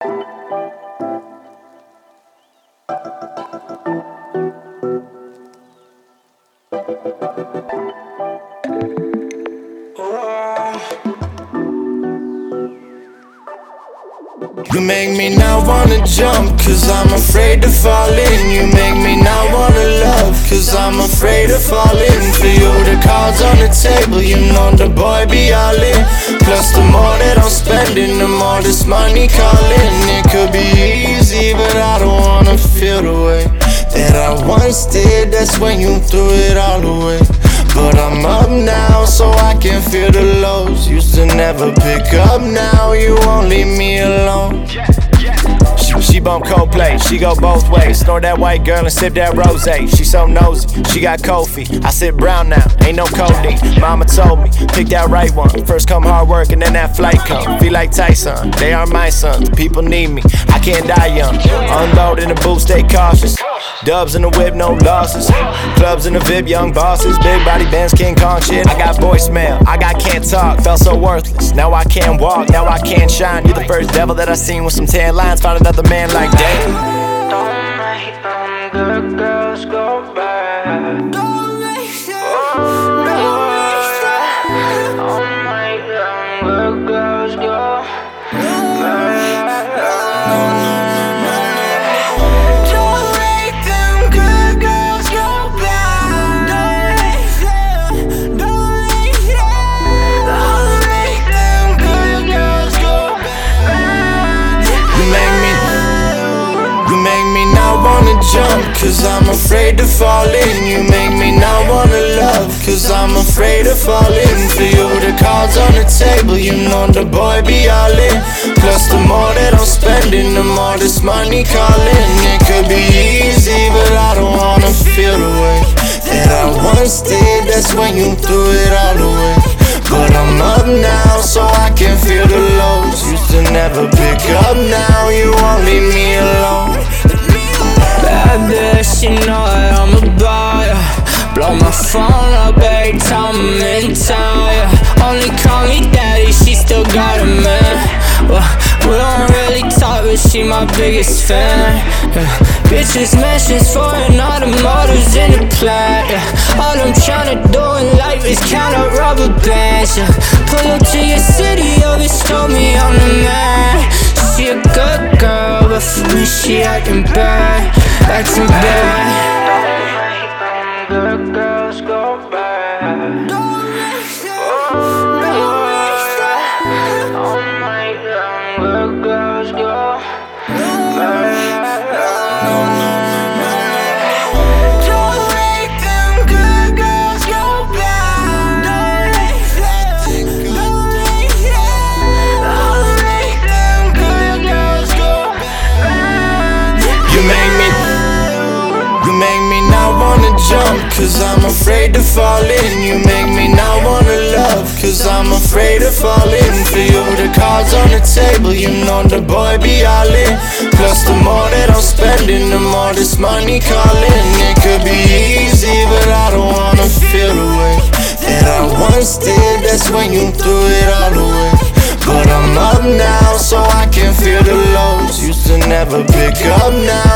You make me not wanna jump, cause I'm afraid to fall in. You make me not wanna love, cause I'm afraid to fall in. For you, the cards on the table, you know the boy be all in. Plus, the more that I'm spending, the more this money calling. It could be easy, but I don't wanna feel the way that I once did. That's when you threw it all away. But I'm up now, so I can feel the lows. Used to never pick up, now you won't leave me alone. Bump Coldplay, she go both ways. Snort that white girl and sip that rose. She so nosy, she got coffee. I sit brown now, ain't no codeine. Mama told me, pick that right one. First come hard work and then that flight come. Feel like Tyson, they are my sons. People need me, I can't die young. Unload in the booth, stay cautious. Dubs in the whip, no losses. Clubs in the VIP, young bosses. Big body bands, King Kong shit. I got voicemail, I got can't talk. Felt so worthless. Now I can't walk, now I can't shine. You're the first devil that I seen with some tan lines. Found another man like damn. Jump, cause I'm afraid to fall in. You make me not wanna love, cause I'm afraid to fall in. For you, the cards on the table, you know the boy be all in. Plus, the more that I'm spending, the more this money calling. It could be easy, but I don't wanna feel the way that I once did. That's when you threw it all away. I'm in town. Only call me daddy, she still got a man. Well, we don't really talk, but she my biggest fan. Yeah. Bitches mentions foreign automotives in the plant. Yeah. All I'm tryna do in life is count up rubber bands. Yeah. Pull up to your city, always told me I'm the man. She a good girl, but for me she acting bad, acting bad. Cause I'm afraid to fall in. You make me not wanna love, cause I'm afraid to fall in. For you, the cards on the table, you know the boy be all in. Plus, the more that I'm spending, the more this money calling. It could be easy, but I don't wanna feel the way that I once did. That's when you threw it all away. But I'm up now, so I can feel the lows. Used to never pick up, now